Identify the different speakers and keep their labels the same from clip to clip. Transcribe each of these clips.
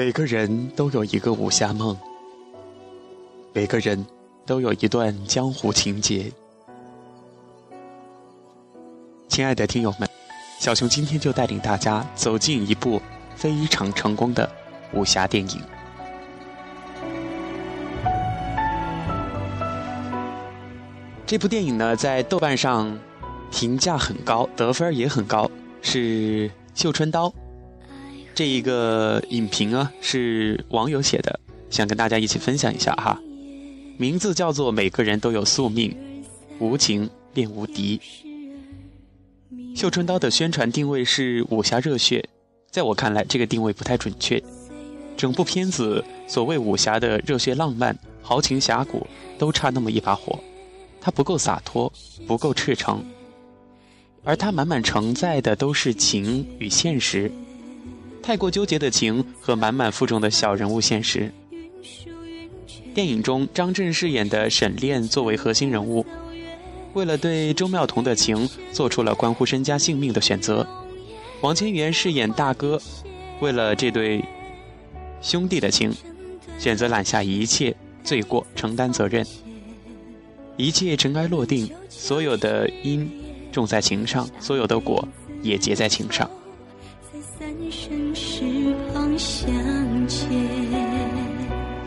Speaker 1: 每个人都有一个武侠梦，每个人都有一段江湖情节。亲爱的听友们，小熊今天就带领大家走进一部非常成功的武侠电影。这部电影呢，在豆瓣上评价很高，得分也很高，是《绣春刀》。这一个影评啊，是网友写的，想跟大家一起分享一下哈。名字叫做《每个人都有宿命，无情便无敌》。《绣春刀》的宣传定位是武侠热血，在我看来，这个定位不太准确。整部片子所谓武侠的热血浪漫、豪情侠骨，都差那么一把火。它不够洒脱，不够赤诚，而它满满承载的都是情与现实，太过纠结的情和满满负重的小人物现实。电影中，张震饰演的沈炼作为核心人物，为了对周妙彤的情，做出了关乎身家性命的选择；王千源饰演大哥，为了这对兄弟的情，选择揽下一切罪过，承担责任。一切尘埃落定，所有的因种在情上，所有的果也结在情上。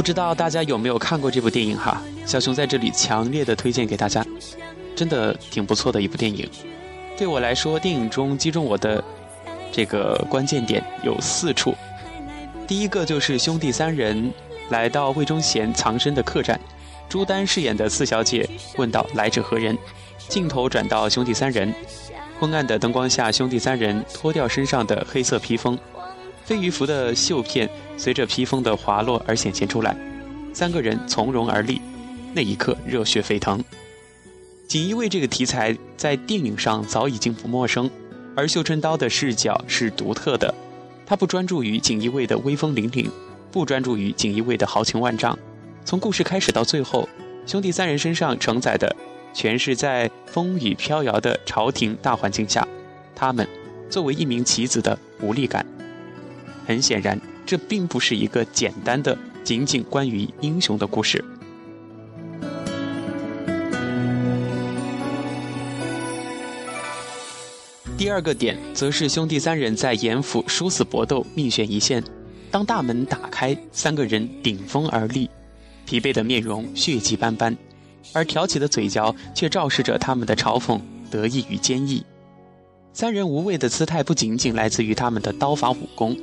Speaker 1: 不知道大家有没有看过这部电影哈？小熊在这里强烈的推荐给大家，真的挺不错的一部电影。对我来说，电影中击中我的这个关键点有四处。第一个就是兄弟三人来到魏忠贤藏身的客栈。朱丹饰演的四小姐问道：“来者何人？”镜头转到兄弟三人，昏暗的灯光下，兄弟三人脱掉身上的黑色披风，飞鱼服的袖片随着披风的滑落而显现出来。三个人从容而立，那一刻热血沸腾。锦衣卫这个题材在电影上早已经不陌生，而绣春刀的视角是独特的，他不专注于锦衣卫的威风凛凛，不专注于锦衣卫的豪情万丈。从故事开始到最后，兄弟三人身上承载的，全是在风雨飘摇的朝廷大环境下，他们作为一名棋子的无力感。很显然，这并不是一个简单的仅仅关于英雄的故事。第二个点，则是兄弟三人在严府殊死搏斗，命悬一线。当大门打开，三个人顶风而立。疲惫的面容，血迹斑斑，而挑起的嘴角却昭示着他们的嘲讽、得意与坚毅。三人无畏的姿态，不仅仅来自于他们的刀法武功，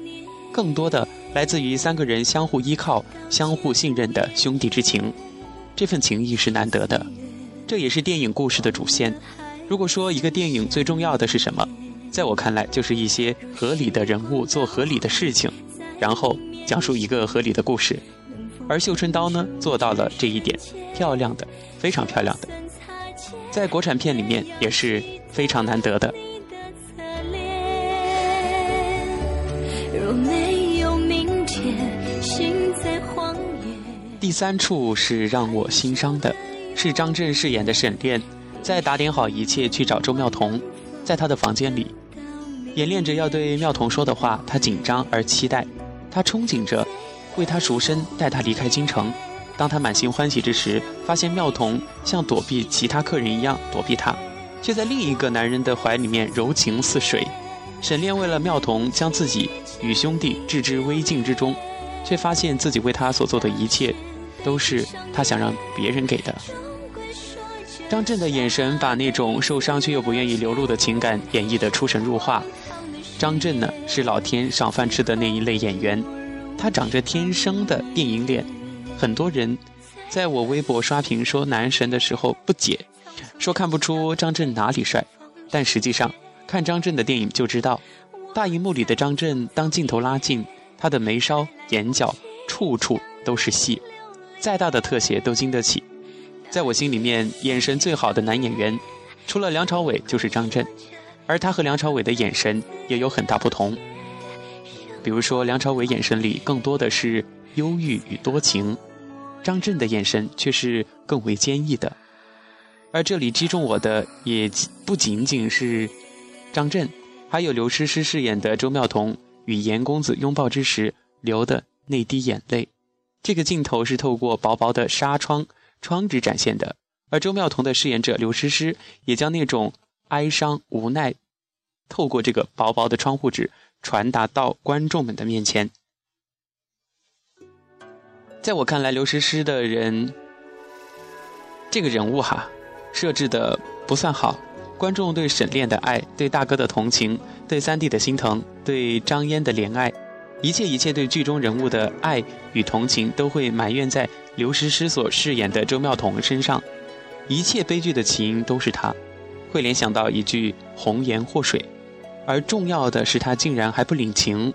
Speaker 1: 更多的来自于三个人相互依靠、相互信任的兄弟之情。这份情谊是难得的，这也是电影故事的主线。如果说一个电影最重要的是什么，在我看来，就是一些合理的人物做合理的事情，然后讲述一个合理的故事。而绣春刀呢，做到了这一点，漂亮的，非常漂亮的，在国产片里面也是非常难得的。第三处是让我心伤的，是张震饰演的沈炼，在打点好一切去找周妙彤，在他的房间里，演练着要对妙彤说的话，他紧张而期待，他憧憬着。为他赎身，带他离开京城。当他满心欢喜之时，发现妙彤像躲避其他客人一样躲避他，却在另一个男人的怀里面柔情似水。沈炼为了妙彤，将自己与兄弟置之危境之中，却发现自己为他所做的一切，都是他想让别人给的。张震的眼神把那种受伤却又不愿意流露的情感演绎得出神入化。张震呢，是老天赏饭吃的那一类演员。他长着天生的电影脸，很多人在我微博刷屏说男神的时候不解，说看不出张震哪里帅，但实际上看张震的电影就知道，大荧幕里的张震，当镜头拉近，他的眉梢、眼角处处都是戏，再大的特写都经得起。在我心里面，眼神最好的男演员，除了梁朝伟就是张震，而他和梁朝伟的眼神也有很大不同。比如说，梁朝伟眼神里更多的是忧郁与多情，张震的眼神却是更为坚毅的。而这里击中我的也不仅仅是张震，还有刘诗诗饰演的周妙彤与严公子拥抱之时流的那滴眼泪。这个镜头是透过薄薄的纱窗窗纸展现的，而周妙彤的饰演者刘诗诗也将那种哀伤无奈，透过这个薄薄的窗户纸传达到观众们的面前。在我看来，刘诗诗的人这个人物哈，设置的不算好。观众对沈炼的爱，对大哥的同情，对三弟的心疼，对张嫣的怜爱，一切一切对剧中人物的爱与同情，都会埋怨在刘诗诗所饰演的周妙彤身上。一切悲剧的起因都是她，会联想到一句“红颜祸水”，而重要的是她竟然还不领情。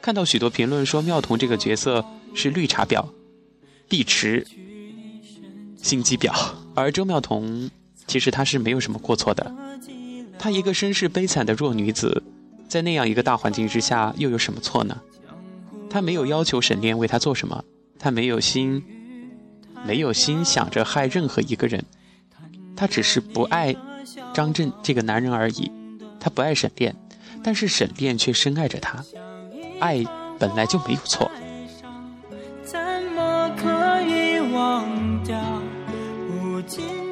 Speaker 1: 看到许多评论说妙彤这个角色是绿茶婊、碧池、心机婊，而周妙彤。其实她是没有什么过错的，她一个身世悲惨的弱女子，在那样一个大环境之下，又有什么错呢？她没有要求沈炼为她做什么，她没有心，没有心想着害任何一个人，她只是不爱张震这个男人而已。她不爱沈炼，但是沈炼却深爱着她，爱本来就没有错。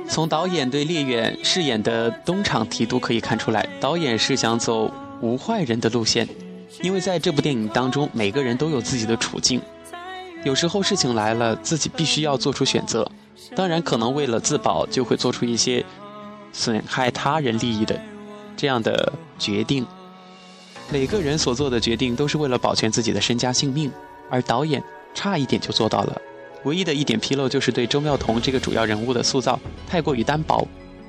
Speaker 1: 从导演对烈远饰演的东厂提督可以看出来，导演是想走无坏人的路线，因为在这部电影当中，每个人都有自己的处境，有时候事情来了，自己必须要做出选择，当然可能为了自保，就会做出一些损害他人利益的这样的决定。每个人所做的决定都是为了保全自己的身家性命，而导演差一点就做到了。唯一的一点纰漏就是对周妙彤这个主要人物的塑造太过于单薄，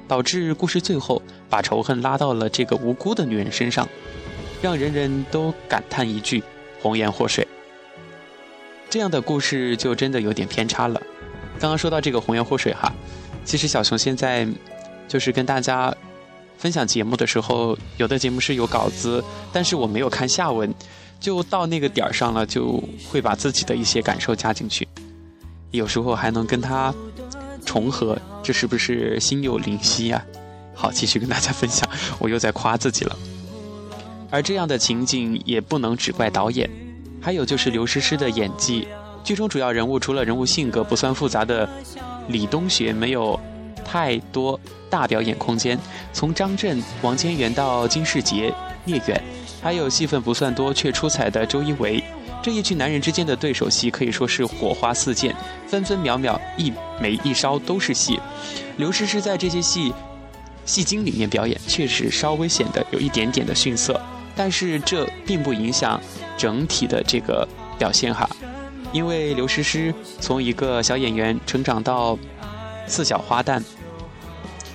Speaker 1: 导致故事最后把仇恨拉到了这个无辜的女人身上，让人人都感叹一句“红颜祸水”。这样的故事就真的有点偏差了。刚刚说到这个“红颜祸水”哈，其实小熊现在就是跟大家分享节目的时候，有的节目是有稿子，但是我没有看下文，就到那个点儿上了，就会把自己的一些感受加进去。有时候还能跟他重合，这是不是心有灵犀啊？好，继续跟大家分享，我又在夸自己了。而这样的情景也不能只怪导演，还有就是刘诗诗的演技。剧中主要人物除了人物性格不算复杂的李东学，没有太多大表演空间。从张震、王千源到金世杰、聂远，还有戏份不算多却出彩的周一围。这一群男人之间的对手戏可以说是火花四溅，分分秒秒一眉一梢都是戏。刘诗诗在这些戏戏精里面表演，确实稍微显得有一点点的逊色，但是这并不影响整体的这个表现哈。因为刘诗诗从一个小演员成长到四小花旦，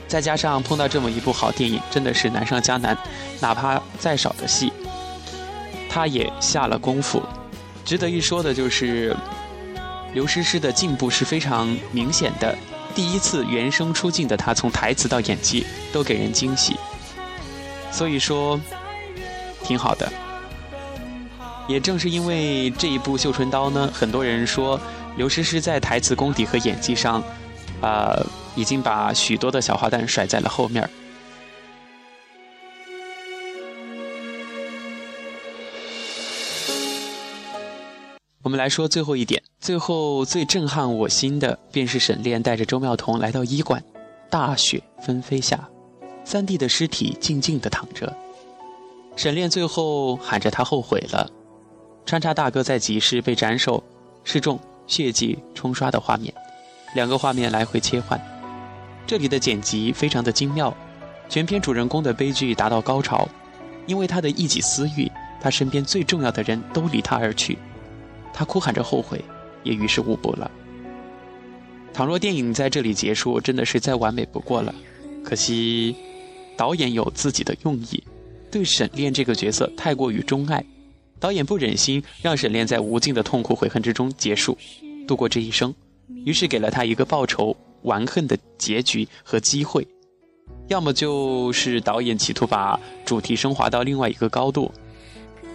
Speaker 1: 再加上碰到这么一部好电影，真的是难上加难。哪怕再少的戏，她也下了功夫。值得一说的就是，刘诗诗的进步是非常明显的。第一次原声出镜的她，从台词到演技都给人惊喜，所以说挺好的。也正是因为这一部《绣春刀》呢，很多人说刘诗诗在台词功底和演技上，啊，已经把许多的小花旦甩在了后面。我们来说最后一点，最后最震撼我心的，便是沈炼带着周妙彤来到医馆，大雪纷飞下，三弟的尸体静静地躺着，沈炼最后喊着他后悔了，穿插大哥在集市被斩首、示众、血迹冲刷的画面，两个画面来回切换，这里的剪辑非常的精妙，全片主人公的悲剧达到高潮，因为他的一己私欲，他身边最重要的人都离他而去。他哭喊着后悔，也于事无补了。倘若电影在这里结束，真的是再完美不过了。可惜，导演有自己的用意，对沈炼这个角色太过于钟爱，导演不忍心让沈炼在无尽的痛苦悔恨之中结束，度过这一生，于是给了他一个报仇完恨的结局和机会。要么就是导演企图把主题升华到另外一个高度。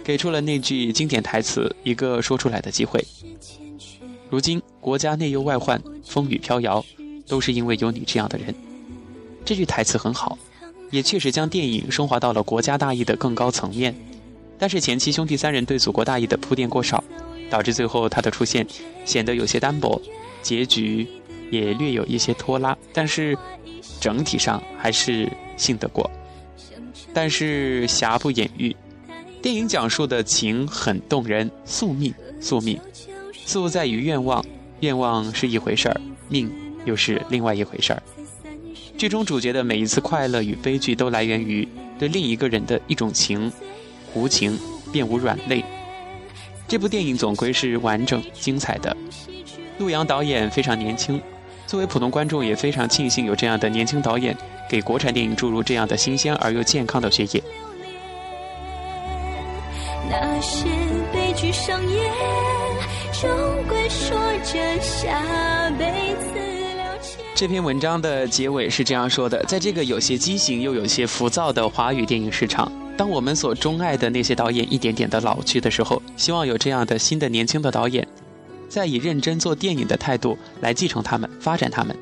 Speaker 1: 给出了那句经典台词一个说出来的机会。如今国家内忧外患，风雨飘摇，都是因为有你这样的人。这句台词很好，也确实将电影升华到了国家大义的更高层面。但是前期兄弟三人对祖国大义的铺垫过少，导致最后他的出现显得有些单薄，结局也略有一些拖拉。但是整体上还是信得过。但是瑕不掩瑜，电影讲述的情很动人，宿命，宿命，宿在于愿望，愿望是一回事儿，命又是另外一回事儿。剧中主角的每一次快乐与悲剧，都来源于对另一个人的一种情，无情便无软肋。这部电影总归是完整精彩的。陆阳导演非常年轻，作为普通观众也非常庆幸有这样的年轻导演给国产电影注入这样的新鲜而又健康的血液。那些悲剧上演，终归说着下辈子。这篇文章的结尾是这样说的：在这个有些畸形又有些浮躁的华语电影市场，当我们所钟爱的那些导演一点点的老去的时候，希望有这样的新的年轻的导演，在以认真做电影的态度来继承他们、发展他们，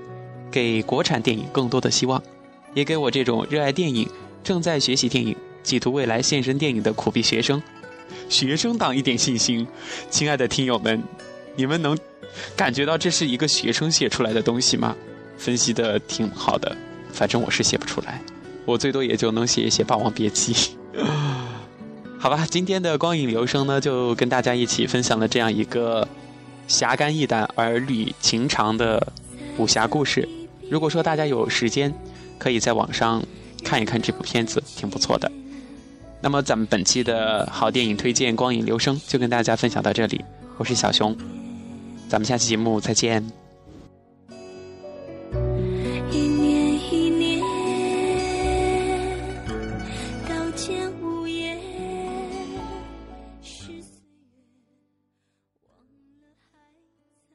Speaker 1: 给国产电影更多的希望，也给我这种热爱电影、正在学习电影、企图未来献身电影的苦逼学生、学生党一点信心。亲爱的听友们，你们能感觉到这是一个学生写出来的东西吗？分析的挺好的，反正我是写不出来，我最多也就能写一写《霸王别姬》。好吧，今天的光影流声呢，就跟大家一起分享了这样一个侠肝义胆儿女情长的武侠故事。如果说大家有时间，可以在网上看一看这部片子，挺不错的。那么咱们本期的好电影推荐《光影流声》就跟大家分享到这里，我是小熊，咱们下期节目再见。